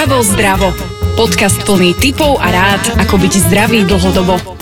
Zdravo, zdravo. Podcast plný tipov a rád, ako byť zdravý dlhodobo.